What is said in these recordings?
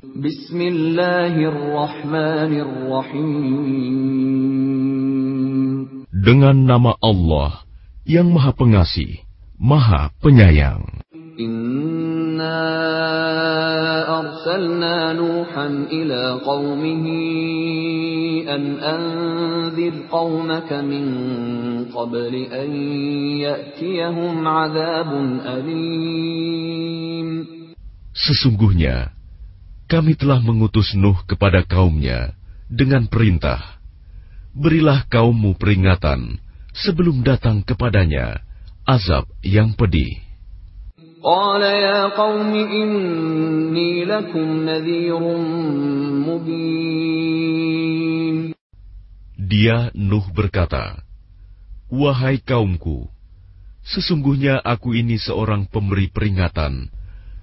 Bismillahirrahmanirrahim. Dengan nama Allah yang Maha Pengasih, Maha Penyayang. Inna arsalna Nuhan ila qawmihi an anzir qawmaka min qabli an ya'tiyahum azabun alim. Sesungguhnya, kami telah mengutus Nuh kepada kaumnya dengan perintah, berilah kaummu peringatan sebelum datang kepadanya azab yang pedih. Ya Dia Nuh berkata, Wahai kaumku, sesungguhnya aku ini seorang pemberi peringatan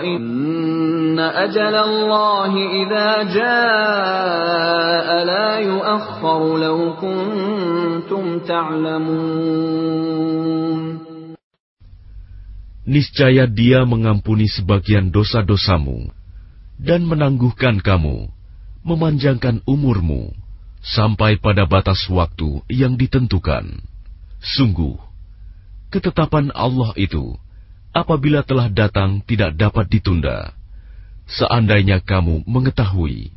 إن أجل الله إذا جاء لا يؤخر لو كنتم تعلمون Niscaya dia mengampuni sebagian dosa-dosamu dan menangguhkan kamu, memanjangkan umurmu sampai pada batas waktu yang ditentukan. Sungguh, ketetapan Allah itu apabila telah datang tidak dapat ditunda. Seandainya kamu mengetahui.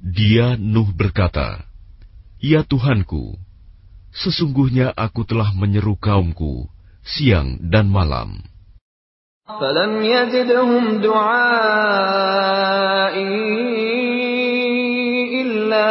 Dia Nuh berkata, Ya Tuhanku, sesungguhnya aku telah menyeru kaumku siang dan malam. فَلَمْ يَزِدْهُمْ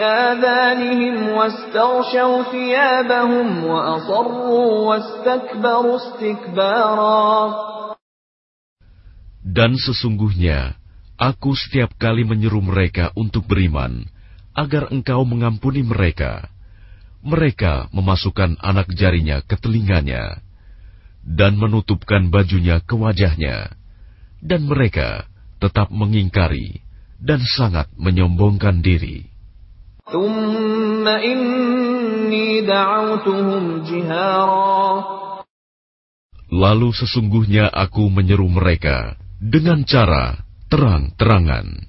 آذانهم واستغشوا ثيابهم وأصروا واستكبروا استكبارا Dan sesungguhnya, aku setiap kali menyeru mereka untuk beriman, agar engkau mengampuni mereka. Mereka memasukkan anak jarinya ke telinganya, dan menutupkan bajunya ke wajahnya dan mereka tetap mengingkari dan sangat menyombongkan diri. Lalu sesungguhnya aku menyeru mereka dengan cara terang-terangan.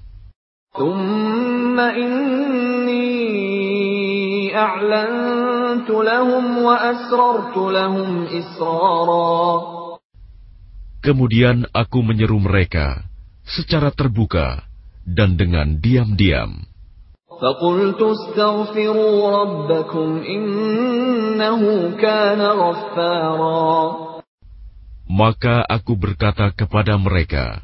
Kemudian aku menyeru mereka secara terbuka dan dengan diam-diam. Maka aku berkata kepada mereka,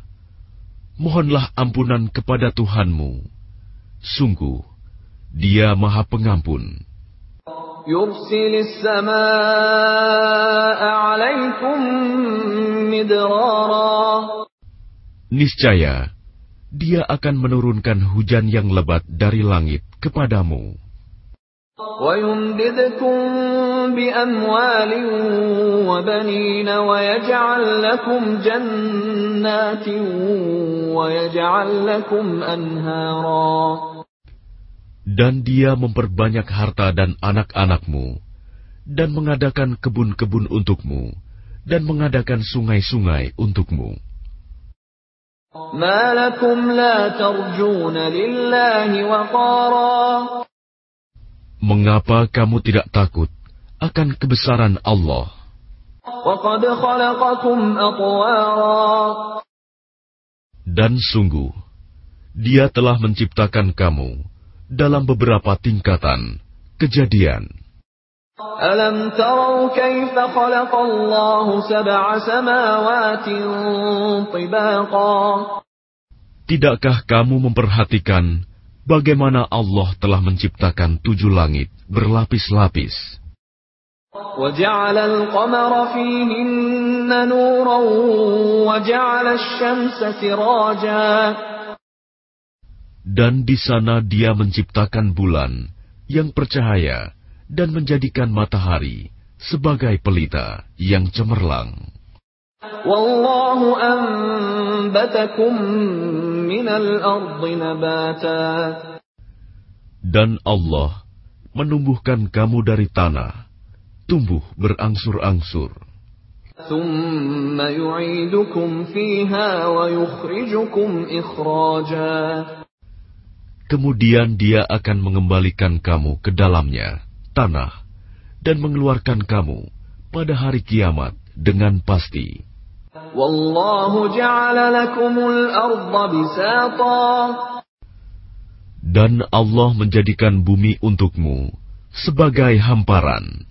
Mohonlah ampunan kepada Tuhanmu. Sungguh, dia maha pengampun. يرسل السماء عليكم مدرارا Niscaya, dia akan menurunkan hujan yang lebat dari langit kepadamu. Dan dia memperbanyak harta dan anak-anakmu, dan mengadakan kebun-kebun untukmu, dan mengadakan sungai-sungai untukmu. Mengapa kamu tidak takut akan kebesaran Allah? Dan sungguh, Dia telah menciptakan kamu dalam beberapa tingkatan kejadian. ألم تروا كيف خلق الله سبع سماوات طباقا Tidakkah kamu memperhatikan bagaimana Allah telah menciptakan tujuh langit berlapis-lapis? وجعل القمر فيهن نورا وجعل الشمس سراجا Dan di sana dia menciptakan bulan yang bercahaya dan menjadikan matahari sebagai pelita yang cemerlang. والله أنبتكم من الأرض نباتا Dan Allah menumbuhkan kamu dari tanah, tumbuh berangsur-angsur. ثم يعيدكم فيها ويخرجكم إخراجا Kemudian dia akan mengembalikan kamu ke dalamnya, tanah dan mengeluarkan kamu pada hari kiamat dengan pasti. Dan Allah menjadikan bumi untukmu sebagai hamparan.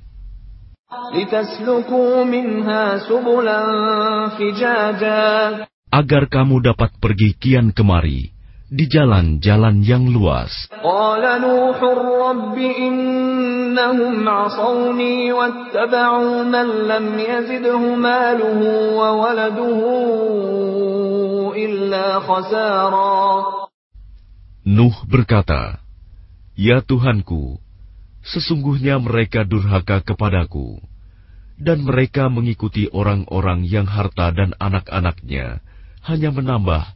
Agar kamu dapat pergi kian kemari di jalan-jalan yang luas. Nuh berkata, Ya Tuhanku, sesungguhnya mereka durhaka kepadaku, dan mereka mengikuti orang-orang yang harta dan anak-anaknya hanya menambah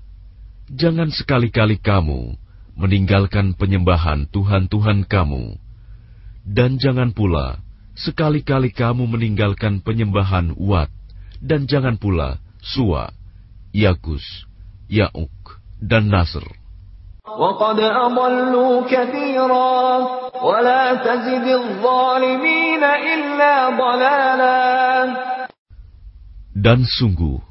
Jangan sekali-kali kamu meninggalkan penyembahan Tuhan-Tuhan kamu, dan jangan pula sekali-kali kamu meninggalkan penyembahan Wat, dan jangan pula Suwa, Yakus, Yauk, dan Nasr. Dan sungguh,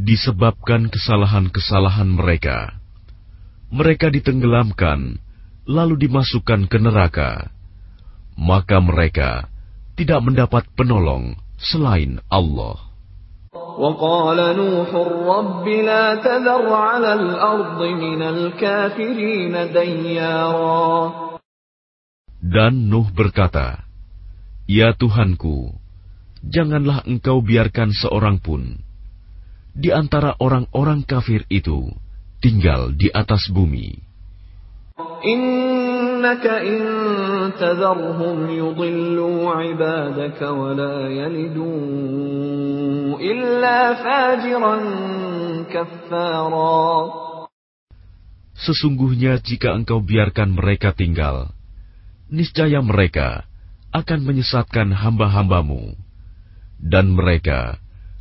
Disebabkan kesalahan-kesalahan mereka, mereka ditenggelamkan lalu dimasukkan ke neraka, maka mereka tidak mendapat penolong selain Allah. وقال نوح رب لا تذر على الأرض من الكافرين ديارا Dan Nuh berkata, Ya Tuhanku, janganlah engkau biarkan seorang pun di antara orang-orang kafir itu tinggal di atas bumi. Sesungguhnya jika engkau biarkan mereka tinggal, niscaya mereka akan menyesatkan hamba-hambamu. Dan mereka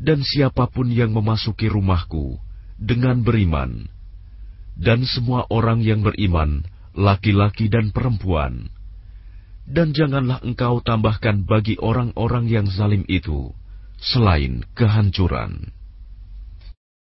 dan siapa pun yang memasuki rumahku dengan beriman, dan semua orang yang beriman, laki-laki dan perempuan, dan janganlah engkau tambahkan bagi orang-orang yang zalim itu selain kehancuran.